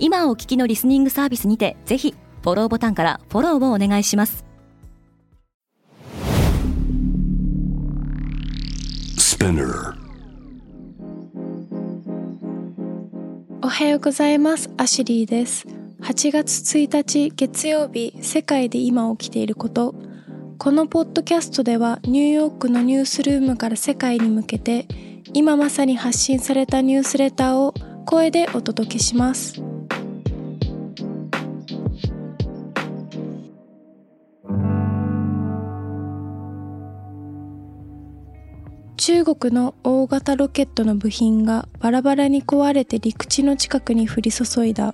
今お聞きのリスニングサービスにてぜひフォローボタンからフォローをお願いします。おはようございます。アシュリーです。8月1日月曜日世界で今起きていること。このポッドキャストではニューヨークのニュースルームから世界に向けて今まさに発信されたニュースレターを声でお届けします中国の大型ロケットの部品がバラバラに壊れて陸地の近くに降り注いだ。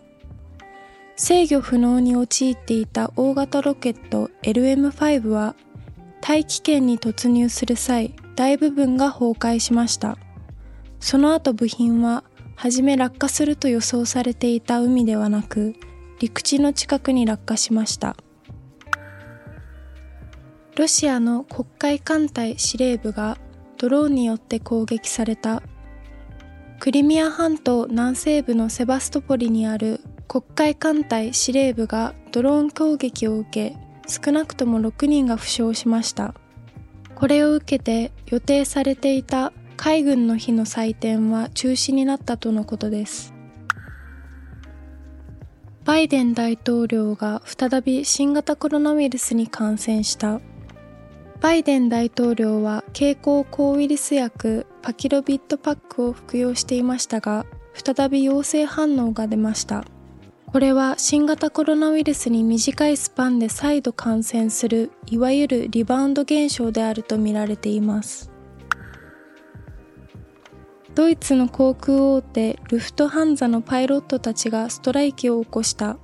制御不能に陥っていた大型ロケット LM5 は大気圏に突入する際大部分が崩壊しました。その後部品は初め落下すると予想されていた海ではなく陸地の近くに落下しました。ロシアの黒海艦隊司令部がドローンによって攻撃された。クリミア半島南西部のセバストポリにある黒海艦隊司令部がドローン攻撃を受け少なくとも6人が負傷しました。これを受けて予定されていた海軍の日の祭典は中止になったとのことです。バイデン大統領が再び新型コロナウイルスに感染した。バイデン大統領は経口抗ウイルス薬パキロビットパックを服用していましたが、再び陽性反応が出ました。これは新型コロナウイルスに短いスパンで再度感染する、いわゆるリバウンド現象であるとみられています。ドイツの航空大手ルフトハンザのパイロットたちがストライキを起こした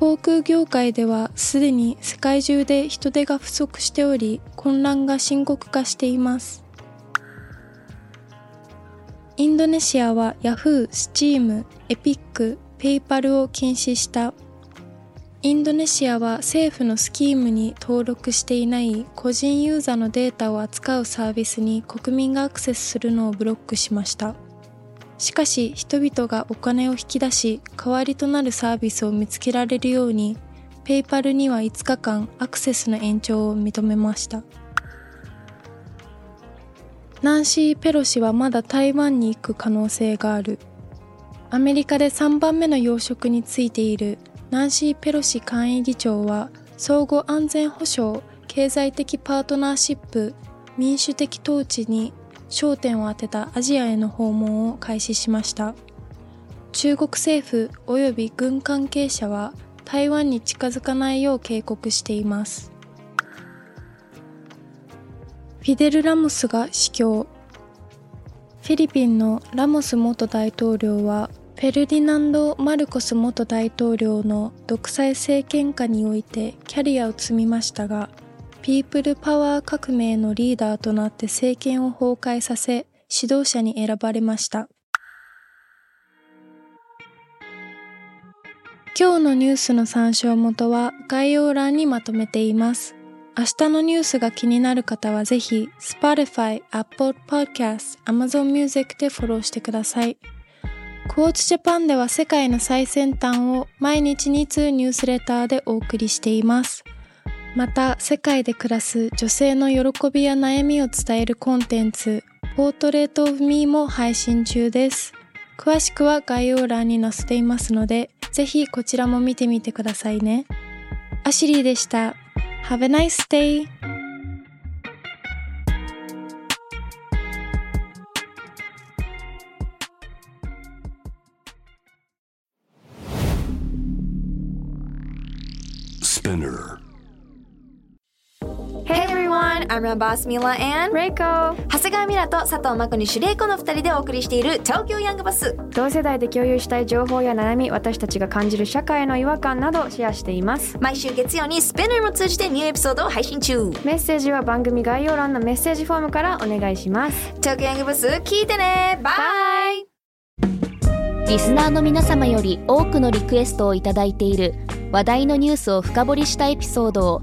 航空業界ではすでに世界中で人手が不足しており混乱が深刻化していますインドネシアは Yahoo、Steam、Epic、PayPal を禁止したインドネシアは政府のスキームに登録していない個人ユーザーのデータを扱うサービスに国民がアクセスするのをブロックしました。しかし人々がお金を引き出し代わりとなるサービスを見つけられるようにペイパルには5日間アクセスの延長を認めました。ナンシー・ペロシはまだ台湾に行く可能性がある。アメリカで3番目の要職についているナンシー・ペロシ下院議長は相互安全保障経済的パートナーシップ民主的統治に焦点を当てたアジアへの訪問を開始しました。中国政府及び軍関係者は台湾に近づかないよう警告しています。フィデル・ラモスが死去フィリピンのラモス元大統領はフェルディナンド・マルコス元大統領の独裁政権下においてキャリアを積みましたがピープルパワー革命のリーダーとなって政権を崩壊させ、指導者に選ばれました。今日のニュースの参照元は概要欄にまとめています。明日のニュースが気になる方はぜひ Spotify、Apple Podcast、Amazon Music でフォローしてください。クォーツジャパンでは世界の最先端を毎日2通ニュースレターでお送りしています。また世界で暮らす女性の喜びや悩みを伝えるコンテンツポートレートオブミーも配信中です。詳しくは概要欄に載せていますのでぜひこちらも見てみてくださいね。アシリーでした。Have a nice day! Spinner. I'm your boss Mila and レイコ長谷川ミラと佐藤真子にシュレイコの2人でお送りしている東京ヤングバス。同世代で共有したい情報や悩み私たちが感じる社会の違和感などシェアしています。毎週月曜にスペナーも通じてニューエピソードを配信中。メッセージは番組概要欄のメッセージフォームからお願いします。東京ヤングバス聞いてね。バイリスナーの皆様より多くのリクエストをいただいている話題のニュースを深掘りしたエピソードを